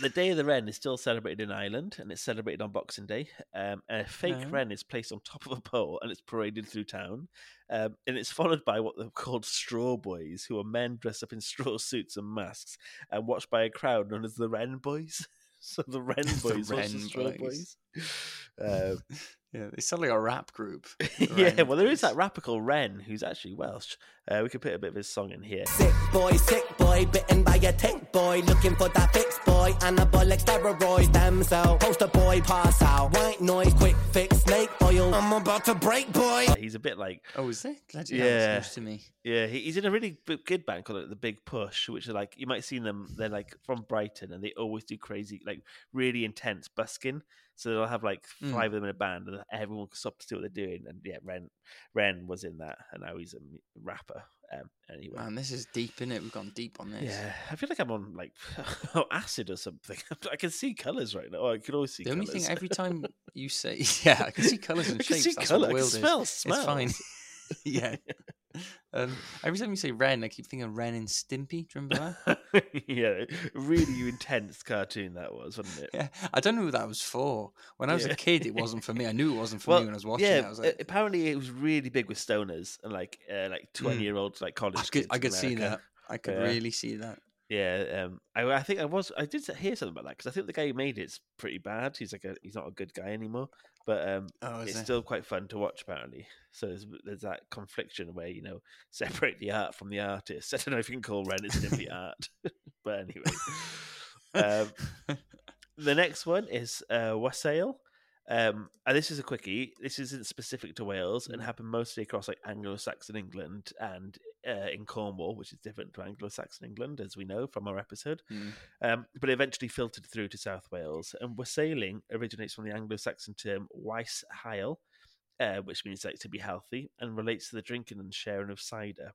The Day of the Wren is still celebrated in Ireland, and it's celebrated on Boxing Day. Um, a fake Oh. wren is placed on top of a pole, and it's paraded through town. Um, and it's followed by what they're called straw boys, who are men dressed up in straw suits and masks, and watched by a crowd known as the Wren Boys. So the Wren The Boys, the Wren Straw Boys. Boys. Um, Yeah. They sound like a rap group. yeah, well, there is that rapper called Ren, who's actually Welsh. Uh, we could put a bit of his song in here. Sick boy, sick boy, bitten by a tick boy, looking for that fix boy, anabolic steroids, damn so, poster boy, pass out, white noise, quick fix, snake oil, I'm about to break boy. He's a bit like Oh, is it? Glad you Yeah. news to me. Yeah, he- he's in a really b- good band called like, the Big Push, which are like you might have seen them. They're like from Brighton, and they always do crazy, like really intense busking. So they'll have like Mm. five of them in a band, and everyone can stop to see what they're doing. And yeah, Ren Ren was in that, and now he's a rapper. Um, anyway, Man, this is deep in it. We've gone deep on this. yeah, I feel like I'm on like acid or something. I can see colors right now. Oh, I can always see. The only colours. thing every time you say, yeah, I can see colours and I can shapes. see That's colour, what I can Will is. smell It's fine. yeah. Um, every time you say Ren, I keep thinking Ren and Stimpy. Do you remember that? yeah, really intense cartoon that was, wasn't it? yeah, I don't know who that was for. When I was Yeah. a kid, it wasn't for me. I knew it wasn't for Well, me when I was watching yeah, it. I was like, apparently it was really big with stoners and like uh, like twenty year olds like college I could. I could see that. I could Yeah. really see that. Yeah, um, I, I think I was I did hear something about that because I think the guy who made it's pretty bad. He's like a he's not a good guy anymore, but um, Oh, it's it? still quite fun to watch apparently. So there's there's that confliction where you know separate the art from the artist. I don't know if you can call Ren Stimpy art, but anyway. Um, the next one is uh, Wassail. Um, and this is a quickie. This isn't specific to Wales and happened mostly across like Anglo-Saxon England and uh, in Cornwall, which is different to Anglo-Saxon England, as we know from our episode. Mm. Um, but it eventually filtered through to South Wales. And wassailing originates from the Anglo-Saxon term "wais hael," uh, which means like to be healthy, and relates to the drinking and sharing of cider.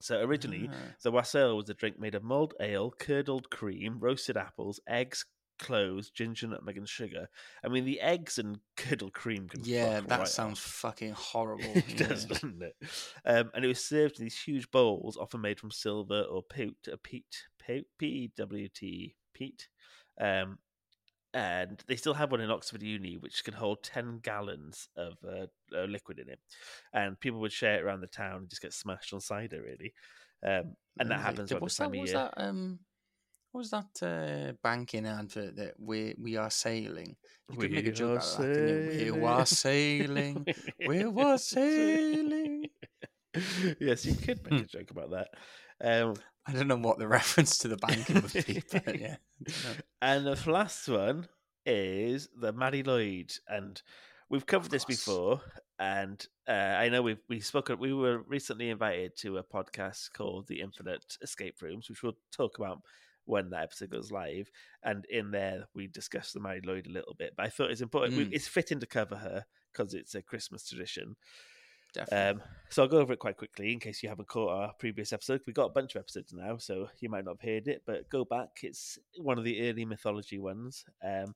So originally, Ah. the wassail was a drink made of mulled ale, curdled cream, roasted apples, eggs, cloves, ginger, nutmeg, and sugar. I mean, the eggs and curdled cream can Yeah, that right sounds off. fucking horrible. it does, yeah. doesn't it? Um, and it was served in these huge bowls, often made from silver or peat, uh, peat, peat, P-E-W-T, peat. Um, and they still have one in Oxford Uni, which can hold 10 gallons of uh, uh, liquid in it. And people would share it around the town and just get smashed on cider, really. Um, and that happens what's that, year. that um what was that uh, banking advert that we we are sailing? You could make a joke out of that? We are sailing. we were sailing. yes, you could make a joke about that. Um, I don't know what the reference to the banking would be, but yeah. I don't know. and the last one is the Mari Lwyd, and we've covered this before. And uh, I know we've we spoke. We were recently invited to a podcast called The Infinite Escape Rooms, which we'll talk about when that episode goes live. And in there, we discussed the Mari Lwyd a little bit. But I thought it's important. Mm. It's fitting to cover her because it's a Christmas tradition. Definitely. Um, so I'll go over it quite quickly in case you haven't caught our previous episode. We've got a bunch of episodes now, so you might not have heard it, but go back. It's one of the early mythology ones. Um,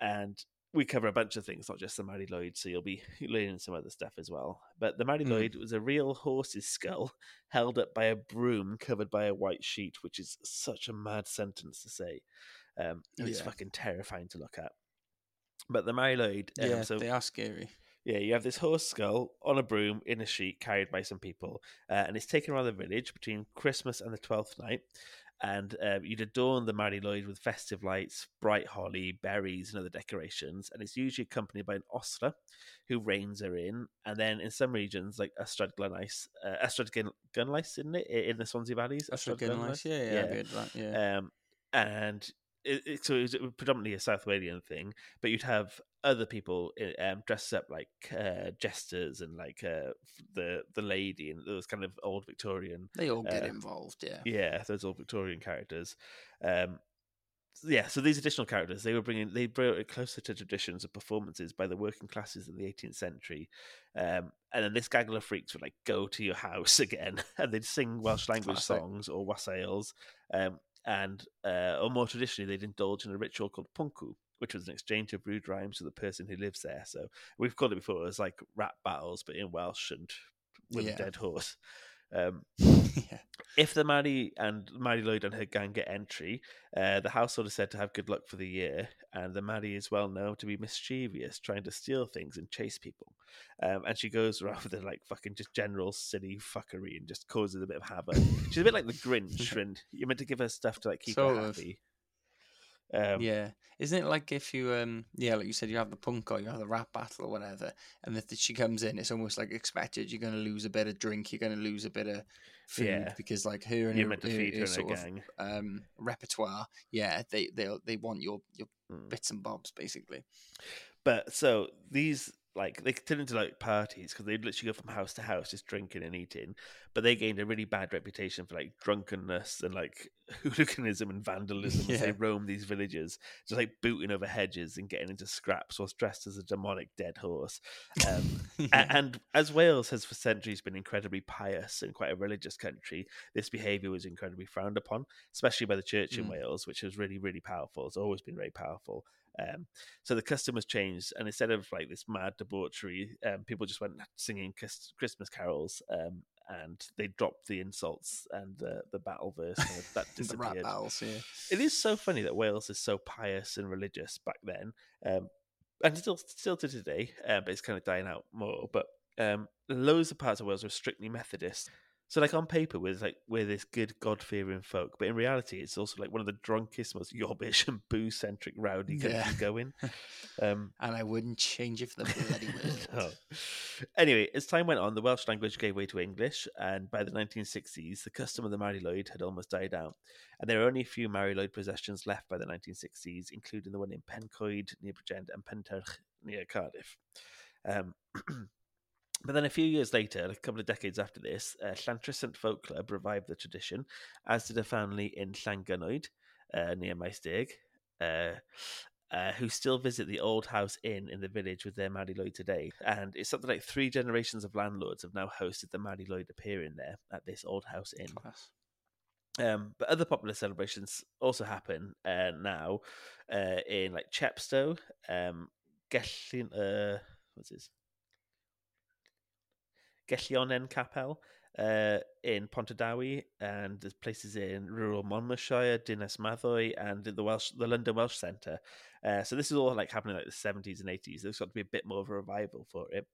and we cover a bunch of things, not just the Mari Lwyd, so you'll be learning some other stuff as well. But the Mary Mm. Lloyd was a real horse's skull held up by a broom covered by a white sheet, which is such a mad sentence to say. Um, and it's fucking terrifying to look at. But the Mari Lwyd, um, yeah, so they are scary. yeah, you have this horse skull on a broom in a sheet carried by some people, uh, and it's taken around the village between Christmas and the twelfth night. And uh, you'd adorn the Mari Lwyd with festive lights, bright holly, berries, and other decorations. And it's usually accompanied by an ostler who reins her in. And then in some regions, like Ystrad Glenlice, uh, Ystrad Gun- Gunlice, isn't it? In the Swansea Valleys? Ystrad good. Gunlice? Yeah, yeah, that. Yeah. Um, and it, it, so it was predominantly a South Walian thing, but you'd have other people um, dressed up like uh, jesters and like uh, the the lady and those kind of old Victorian, they all get uh, involved. Yeah. yeah, those old Victorian characters. Um, yeah, so these additional characters they were bringing they brought it closer to traditions of performances by the working classes in the 18th century, um, and then this gaggle of freaks would like go to your house again and they'd sing Welsh language Classic. songs or wassails, um, and uh, or more traditionally they'd indulge in a ritual called pwnco, which was an exchange of rude rhymes with the person who lives there. So we've called it before as like rap battles, but in Welsh and with Yeah. a dead horse. Um, yeah. if the Mari and Mari Lwyd and her gang get entry, uh, the household is said to have good luck for the year, and the Mari is well known to be mischievous, trying to steal things and chase people. Um, and she goes around with like fucking just general silly fuckery and just causes a bit of havoc. She's a bit like the Grinch, and you're meant to give her stuff to like keep Sort her happy. Um, yeah. Isn't it like if you um yeah, like you said, you have the punk or you have the rap battle or whatever, and if she comes in, it's almost like expected. You're gonna lose a bit of drink, you're gonna lose a bit of food Yeah. because like her and You're her, her- her her sort of, gang. um repertoire. Yeah, they they they want your your Mm. bits and bobs basically. But so these like they turn into like parties because they'd literally go from house to house just drinking and eating. But they gained a really bad reputation for like drunkenness and like hooliganism and vandalism as they Yeah. roam these villages, just like booting over hedges and getting into scraps whilst dressed as a demonic dead horse. Um, Yeah. And as Wales has for centuries been incredibly pious and quite a religious country, this behaviour was incredibly frowned upon, especially by the church in Mm. Wales, which was really, really powerful. It's always been very powerful. Um, so the custom was changed, and instead of like this mad debauchery, um, people just went singing Chris- Christmas carols um, and they dropped the insults and the the battle verse. And that disappeared. battles, yeah. It is so funny that Wales is so pious and religious back then, um, and still still to today, uh, but it's kind of dying out more. But um, loads of parts of Wales are strictly Methodist. So, like on paper, we're like we're this good God fearing folk, but in reality, it's also like one of the drunkest, most yobbish and booze centric rowdy countries Yeah. going. Um, And I wouldn't change it for the bloody world. no. Anyway, as time went on, the Welsh language gave way to English, and by the 1960s, the custom of the Mari Lwyd had almost died out. And there are only a few Mari Lwyd possessions left by the 1960s, including the one in Pencoed near Bridgend and Pentyrch near Cardiff. Um, but then a few years later, a couple of decades after this, uh, Llantrisant Folk Club revived the tradition, as did a family in Llangynwyd, uh, near Maesteg. Uh, uh, who still visit the old house inn in the village with their Mari Lwyd today. And it's something like three generations of landlords have now hosted the Mari Lwyd appearing there at this old house inn. Class. Um, but other popular celebrations also happen uh, now uh, in like Chepstow, um, Gellin, uh, what's this? Gellionnen Capel uh, in Pontardawe, and there's places in rural Monmouthshire, Dinas Mawddwy, and the Welsh, the London Welsh Centre. Uh, so this is all like happening like the 70s and 80s. There's got to be a bit more of a revival for it,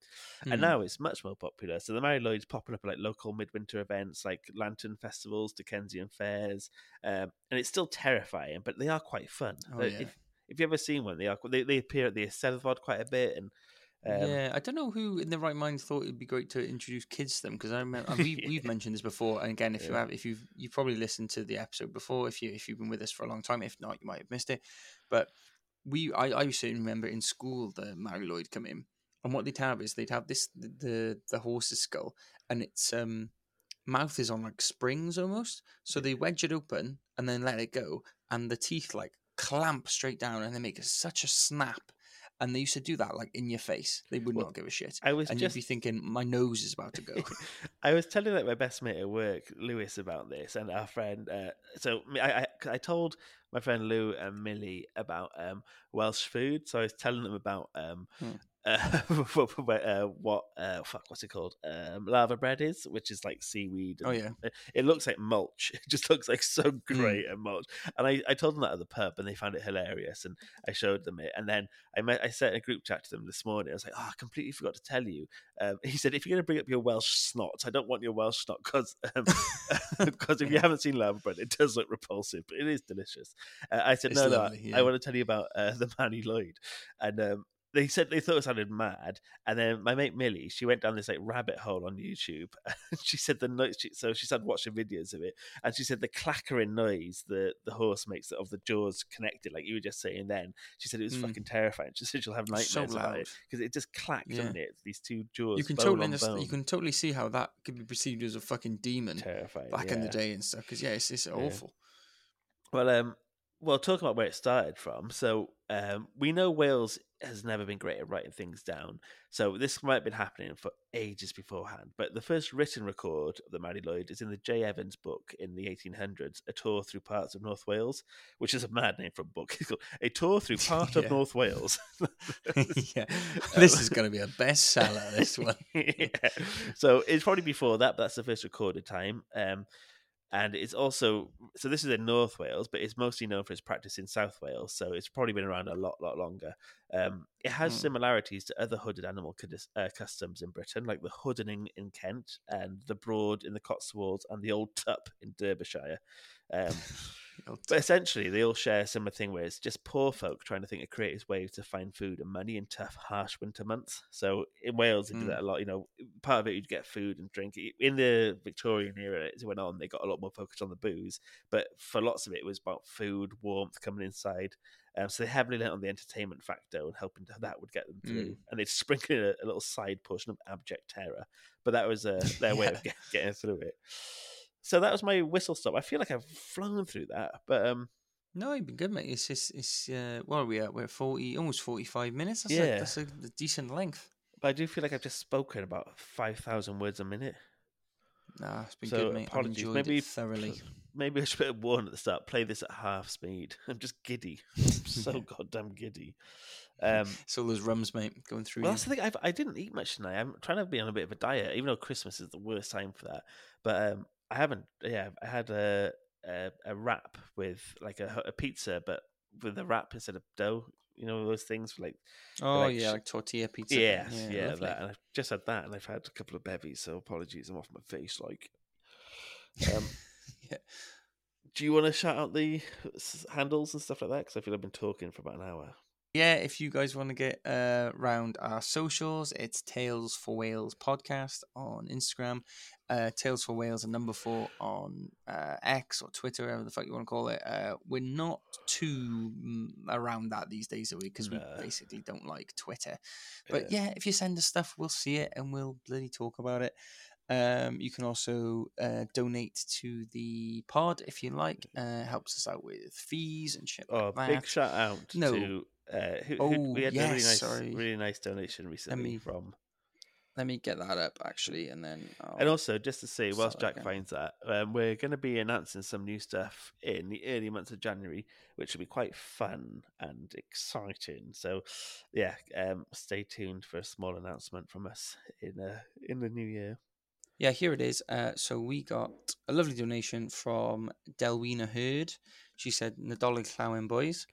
and Hmm. now it's much more popular. So the Mari Lwyd's popping up at like local midwinter events, like lantern festivals, Dickensian fairs, um, and it's still terrifying, but they are quite fun. Oh, Uh, yeah. If if you ever seen one, they are they, they appear at the Eisteddfod quite a bit, and um, yeah, I don't know who in their right mind thought it'd be great to introduce kids to them because I remember we we've mentioned this before. And again, if you have, if you've you've probably listened to the episode before, if you if you've been with us for a long time, if not, you might have missed it. But we, I, I used to remember in school the Mari Lwyd come in, and what they'd have is they'd have this the the, the horse's skull, and its um mouth is on like springs almost. So they wedge it open and then let it go, and the teeth like clamp straight down, and they make such a snap. And they used to do that like in your face. They would Well, not give a shit. I was and just you'd be thinking, my nose is about to go. I was telling like my best mate at work, Lewis, about this, and our friend. Uh, so I, I I told my friend Lou and Millie about um, Welsh food. So I was telling them about um, Hmm. uh, uh, what uh, fuck what's it called um, laverbread is, which is like seaweed. oh yeah, it- looks like mulch. It just looks like so great and mulch. And I, I told them that at the pub, and they found it hilarious. And I showed them it. And then I met, I sent a group chat to them this morning. I was like, oh, I completely forgot to tell you. Um, he said, if you're going to bring up your Welsh snot, I don't want your Welsh snot because because if you haven't seen laverbread, it does look repulsive, but it is delicious. Uh, I said, It's no, no, lovely, I- yeah. I want to tell you about uh, the Mari Lwyd. And um, they said they thought it sounded mad, and then my mate Millie, she went down this like rabbit hole on YouTube. And she said the noise. She, so she started watching videos of it, and she said the clackering noise the the horse makes of the jaws connected, like you were just saying. Then she said it was Mm. fucking terrifying. She said she'll have It's so nightmares about it because it just clacked, Yeah. doesn't it? These two jaws. you can totally understand. You can totally see how that could be perceived as a fucking demon terrifying back in the day and stuff. Because yeah, it's, it's awful. Well, um, well, talk about where it started from. So, um, we know Wales has never been great at writing things down. So this might have been happening for ages beforehand. But the first written record of the Mari Lwyd is in the J. Evans book in the 1800s, a tour through parts of North Wales, which is a mad name for a book. It's called a tour through part Yeah. of North Wales. yeah, this is going to be a bestseller. This one. yeah. So it's probably before that, but that's the first recorded time. Um, and it's also so this is in North Wales, but it's mostly known for its practice in South Wales. So it's probably been around a lot, lot longer. Um, it has Hmm. similarities to other hooded animal cudis- uh, customs in Britain, like the hoodening in Kent and the broad in the Cotswolds and the old tup in Derbyshire. Um, but essentially, they all share a similar thing where it's just poor folk trying to think of creative ways to find food and money in tough, harsh winter months. So in Wales, they do Mm. that a lot. You know, part of it you'd get food and drink. In the Victorian era, as it went on, they got a lot more focused on the booze. But for lots of it, it was about food, warmth, coming inside. Um, so they heavily leant on the entertainment factor and hoping that that would get them through. And they'd sprinkle in a, a little side portion of abject terror. But that was uh, their way of get, getting through it. So that was my whistle stop. I feel like I've flown through that, but um, No, you've been good, mate. It's just, it's uh, what are we at? We're at forty, almost forty-five minutes. That's Yeah. a, that's a decent length. but I do feel like I've just spoken about five thousand words a minute. Nah, it's been So good, mate. I've apologies. enjoyed Maybe it thoroughly. Maybe I should put a warning at the start. Play this at half speed. I'm just giddy. I'm so goddamn giddy. Um, It's all those rums, mate, going through. well, you. that's the thing. I've, I didn't eat much tonight. I'm trying to be on a bit of a diet, even though Christmas is the worst time for that. But um, I haven't. Yeah, I had a a, a wrap with like a, a pizza, but with a wrap instead of dough. You know those things like oh like yeah, like tortilla pizza. yes, yeah, lovely. that. And I've just had that, and I've had a couple of bevies. So apologies, I'm off my face. Like, um, Yeah. do you want to shout out the handles and stuff like that? Because I feel I've been talking for about an hour. Yeah, if you guys want to get uh, around our socials, it's Tales for Wales podcast on Instagram, uh, Tales for Wales and number four on uh, X or Twitter, whatever the fuck you want to call it. Uh, we're not too mm, around that these days, are we? Because No. we basically don't like Twitter. But yeah, if you send us stuff, we'll see it and we'll bloody talk about it. Um, you can also uh, donate to the pod if you like. Uh, helps us out with fees and shit Oh, like big shout out No. to uh, who, Oh, who, we had a really nice, sorry. really nice donation recently me- from. Let me get that up actually, and then I'll... And also, just to say, whilst Jack again. finds that, um, we're going to be announcing some new stuff in the early months of January, which will be quite fun and exciting. So, yeah, um, stay tuned for a small announcement from us in uh, in the new year. yeah, here it is. Uh, so we got a lovely donation from Delwina Hurd. She said Nadolig Llawen boys.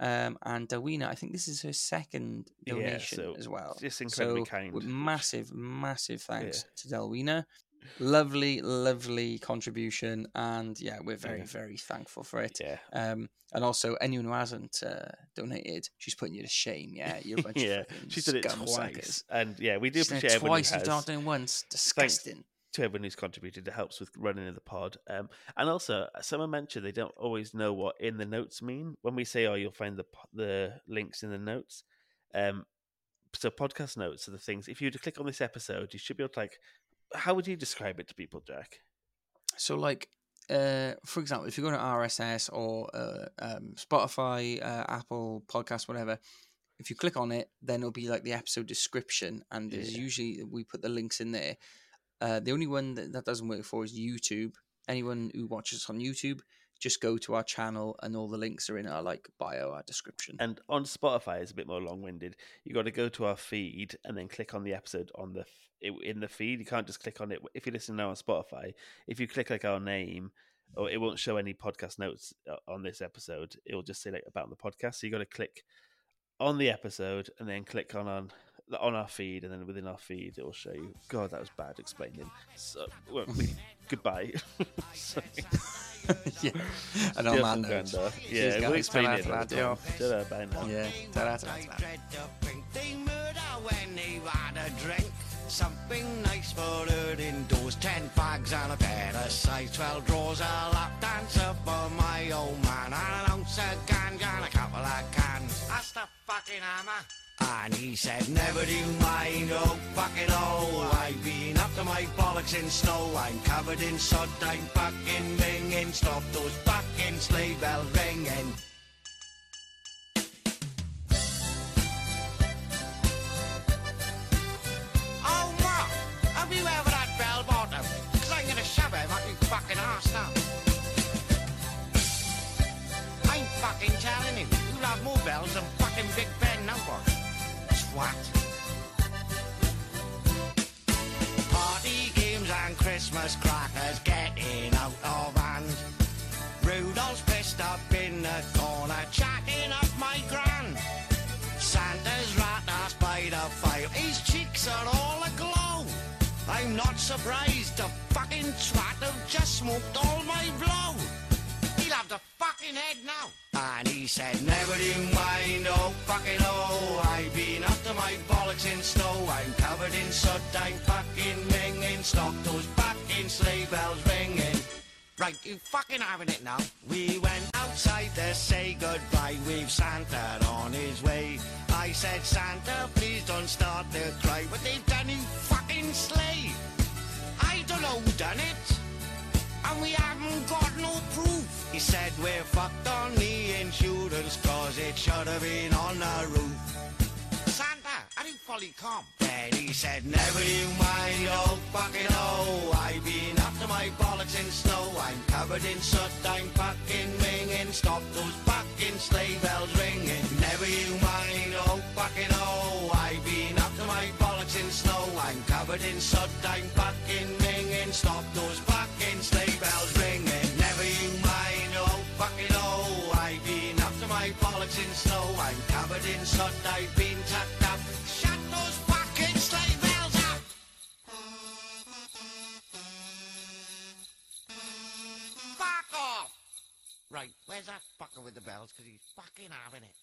Um, and Delwina, I think this is her second Yeah, donation so as well. just incredibly so kind, Massive, massive thanks to Delwina. Lovely, lovely contribution, and yeah, we're very, Yeah. very thankful for it. Yeah, Um, and also anyone who hasn't uh, donated, she's putting you to shame. Yeah, you're a bunch yeah, of she's done it twice, suckers. and yeah, we do She's done it twice. You've not done it once. Disgusting. To everyone who's contributed. It helps with running of the pod. Um, and also, someone mentioned they don't always know what in the notes mean. When we say, "Oh, you'll find the the links in the notes," um, so podcast notes are the things. If you were to click on this episode, you should be able to like. How would you describe it to people, Jack? So, like, uh, for example, if you go to RSS or uh, um, Spotify, uh, Apple Podcast, whatever, if you click on it, then it'll be like the episode description, and there's Yeah. usually we put the links in there. Uh, the only one that, that doesn't work for is YouTube. Anyone who watches on YouTube, just go to our channel, and all the links are in our like bio, our description. And on Spotify, it's a bit more long winded. You got to go to our feed and then click on the episode on the in the feed. You can't just click on it if you're listening now on Spotify. If you click like our name, or it won't show any podcast notes uh, on this episode. It will just say like about the podcast. So you got to click on the episode and then click on on on our feed, and then within our feed it will show you. God, that was bad explaining. So well, we, goodbye. Sorry. yeah. And on Cheers that note, Grandad. yeah, we'll explain it. ta-ra, another ta-ra. time. Ta-ra, bye now. yeah. Ta-ra, ta-ra, I ta-ra. dread to think they murder when they've had a drink. Something nice for her indoors. Ten fags and a pair of size 12 drawers. A lap dancer for my old man. And an ounce of ganja and a couple of cans. That's the fucking hammer. And he said, never do you mind, oh fucking oh I've been up to my bollocks in snow. I'm covered in sod, I'm fucking minging Stop those fucking sleigh bells ringing. Oh, Ma, have you ever had bell bottom? Cause I'm gonna shove him up your fucking arse now. I'm fucking telling you, you'll have more bells than Twat. Party games and Christmas crackers getting out of hand. Rudolph's pissed up in the corner, chatting up my grand. Santa's rat ass by the fire. His cheeks are all aglow. I'm not surprised. The fucking twat have just smoked all my blow. The fucking head now. And he said, never you mind, oh fucking oh. I've been up to my bollocks in snow. I'm covered in soot, I'm fucking minging. Stop those fucking sleigh bells ringing. Right, you fucking having it now. We went outside to say goodbye with Santa on his way. I said, Santa, please don't start to cry. But they've done you fucking sleigh. I don't know who done it. And we haven't got no proof. He said, we're fucked on the insurance cause it should have been on the roof. Santa, are you fully come. Then he said, never you mind, oh fucking oh. I've been up to my bollocks in snow. I'm covered in soot, I'm fucking minging. Stop those fucking sleigh bells ringing. Never you mind, oh fucking oh. I've been up to my bollocks in snow. I'm covered in soot, I'm fucking minging. Stop those with the bells? Because he's fucking having it.